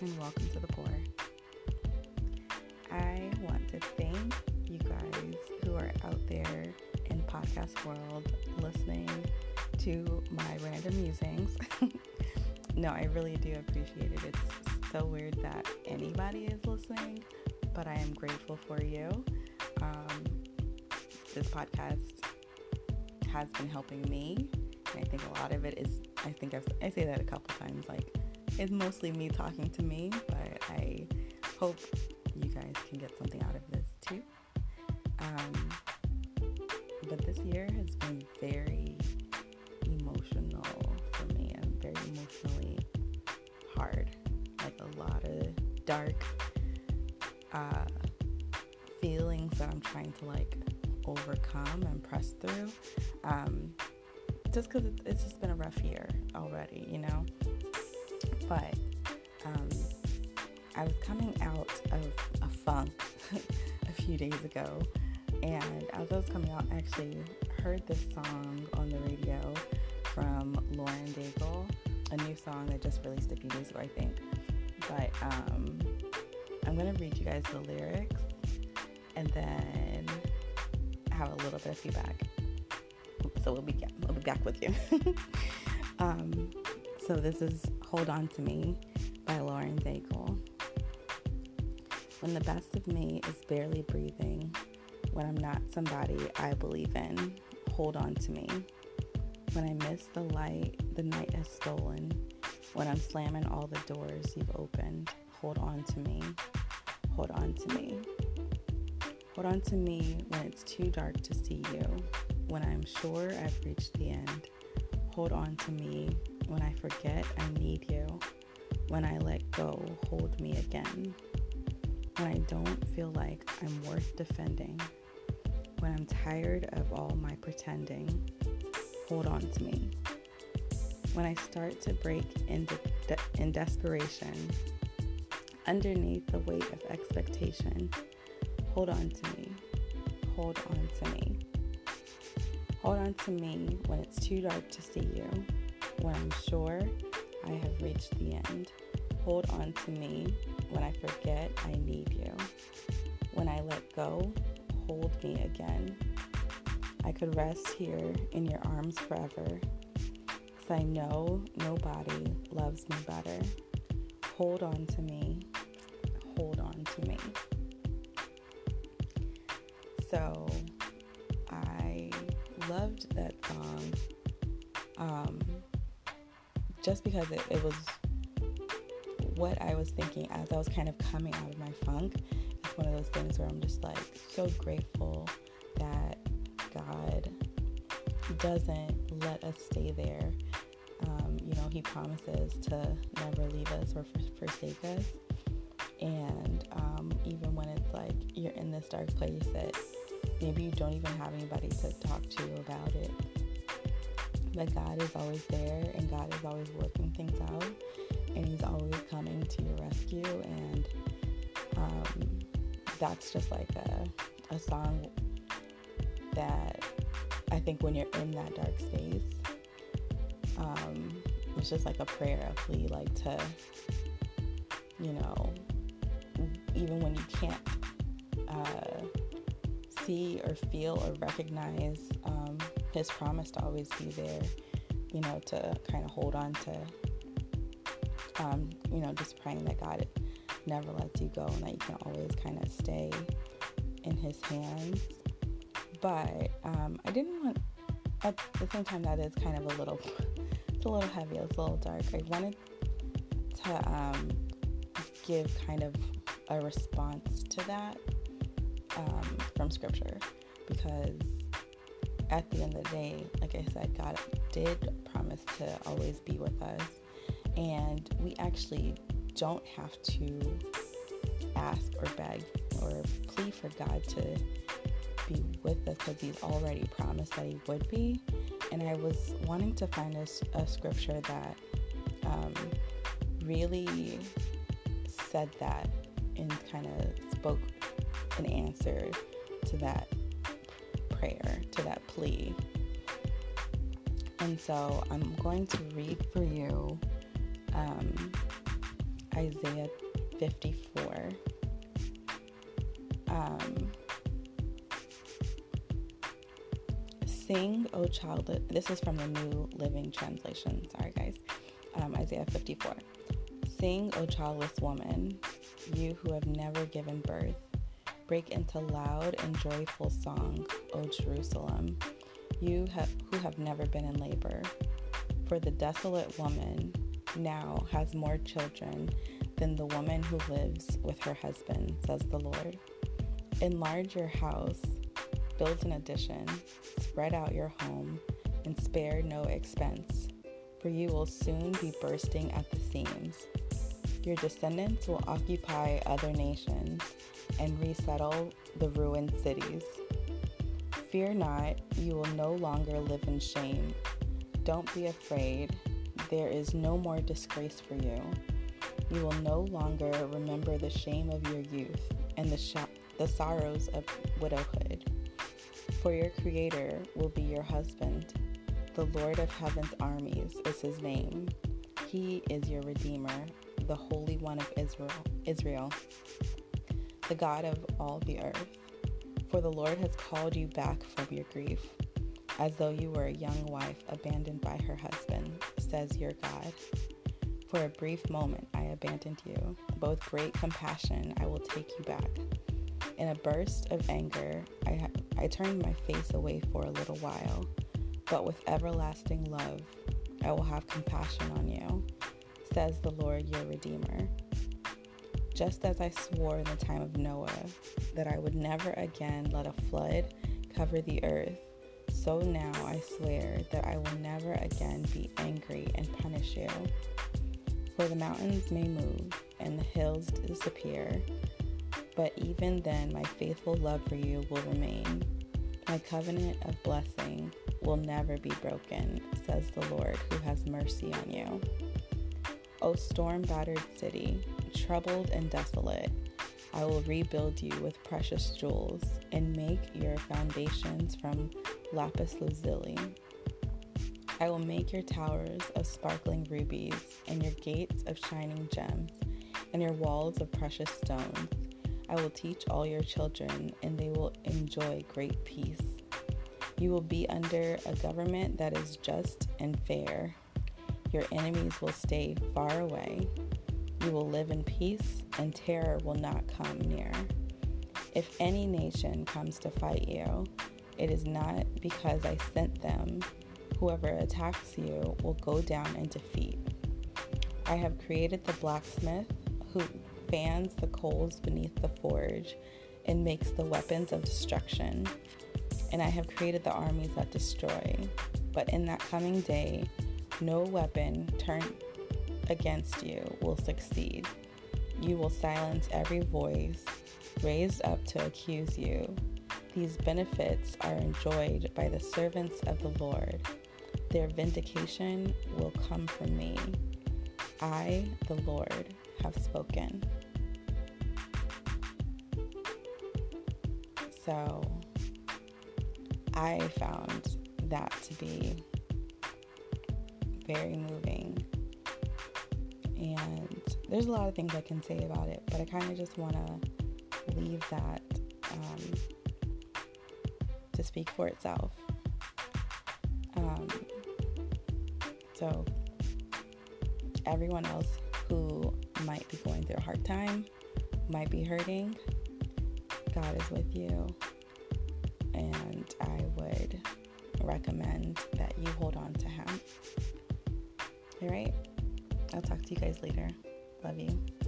and welcome to the Pour. I want to thank you guys who are out there in podcast world listening to my random musings. no, I really do appreciate it. It's so weird that anybody is listening, but I am grateful for you. Um, this podcast has been helping me. And I think a lot of it is, I think I've, I say that a couple times, like, it's mostly me talking to me, but I hope you guys can get something out of this too. Um, but this year has been very emotional for me and very emotionally hard. Like a lot of dark uh, feelings that I'm trying to like overcome and press through. Um, just because it's, it's just been a rough year already, you know. But um, I was coming out of a funk a few days ago, and as I was coming out, I actually heard this song on the radio from Lauren Daigle, a new song that just released a few days ago, I think. But um, I'm gonna read you guys the lyrics and then have a little bit of feedback. So we'll be we'll be back with you. um, so this is "Hold On to Me" by Lauren Daigle. When the best of me is barely breathing, when I'm not somebody I believe in, hold on to me. When I miss the light the night has stolen, when I'm slamming all the doors you've opened, hold on to me. Hold on to me. Hold on to me when it's too dark to see you, when I'm sure I've reached the end. Hold on to me when I forget I need you. When I let go, hold me again. When I don't feel like I'm worth defending. When I'm tired of all my pretending, hold on to me. When I start to break in, de- in desperation, underneath the weight of expectation, hold on to me. Hold on to me. Hold on to me when it's too dark to see you, when I'm sure I have reached the end. Hold on to me when I forget I need you. When I let go, hold me again. I could rest here in your arms forever, cause I know nobody loves me better. Hold on to me. Hold on to me. So I loved that song um, just because it, it was what I was thinking as I was kind of coming out of my funk. It's one of those things where I'm just like so grateful that God doesn't let us stay there. Um, you know, He promises to never leave us or forsake us. And um, even when it's like you're in this dark place that maybe you don't even have anybody to talk to about it, but God is always there and God always working things out and He's always coming to your rescue. And um, that's just like a, a song that I think when you're in that dark space, um, it's just like a prayer, a plea, like to, you know, even when you can't uh, see or feel or recognize um, his promise to always be there, you know, to kind of hold on to, um, you know, just praying that God never lets you go and that you can always kind of stay in his hands. But um, I didn't want, at the same time, that is kind of a little, it's a little heavy, it's a little dark. I wanted to um, give kind of a response to that um, from scripture because at the end of the day, like I said, God did promise to always be with us, and we actually don't have to ask or beg or plea for God to be with us because He's already promised that He would be. And I was wanting to find a, a scripture that um, really said that and kind of spoke an answer to that prayer, to that plea. And so I'm going to read for you um, Isaiah 54. Um, Sing, O child. This is from the New Living Translation. Sorry, guys. Um, Isaiah 54. Sing, O childless woman, you who have never given birth. Break into loud and joyful song, O Jerusalem, you have, who have never been in labor. For the desolate woman now has more children than the woman who lives with her husband, says the Lord. Enlarge your house, build an addition, spread out your home, and spare no expense, for you will soon be bursting at the seams. Your descendants will occupy other nations and resettle the ruined cities. Fear not, you will no longer live in shame. Don't be afraid, there is no more disgrace for you. You will no longer remember the shame of your youth and the, sh- the sorrows of widowhood. For your Creator will be your husband. The Lord of heaven's armies is his name. He is your Redeemer, the Holy One of Israel, Israel, the God of all the earth. For the Lord has called you back from your grief, as though you were a young wife abandoned by her husband, says your God. For a brief moment I abandoned you, but with great compassion I will take you back. In a burst of anger, I, I turned my face away for a little while, but with everlasting love, I will have compassion on you, says the Lord your Redeemer. Just as I swore in the time of Noah that I would never again let a flood cover the earth, so now I swear that I will never again be angry and punish you. For the mountains may move and the hills disappear but even then, my faithful love for you will remain. My covenant of blessing will never be broken, says the Lord who has mercy on you. O storm battered city, troubled and desolate, I will rebuild you with precious jewels and make your foundations from lapis lazuli. I will make your towers of sparkling rubies and your gates of shining gems and your walls of precious stones. I will teach all your children, and they will enjoy great peace. You will be under a government that is just and fair. Your enemies will stay far away. You will live in peace, and terror will not come near. If any nation comes to fight you, it is not because I sent them. Whoever attacks you will go down in defeat. I have created the blacksmith who fans the coals beneath the forge and makes the weapons of destruction. And I have created the armies that destroy. But in that coming day, no weapon turned against you will succeed. You will silence every voice raised up to accuse you. These benefits are enjoyed by the servants of the Lord. Their vindication will come from me. I, the Lord, have spoken. So I found that to be very moving. And there's a lot of things I can say about it, but I kind of just want to leave that um, to speak for itself. Um, so, everyone else who might be going through a hard time, might be hurting, God is with you. And I would recommend that you hold on to Him. All right? I'll talk to you guys later. Love you.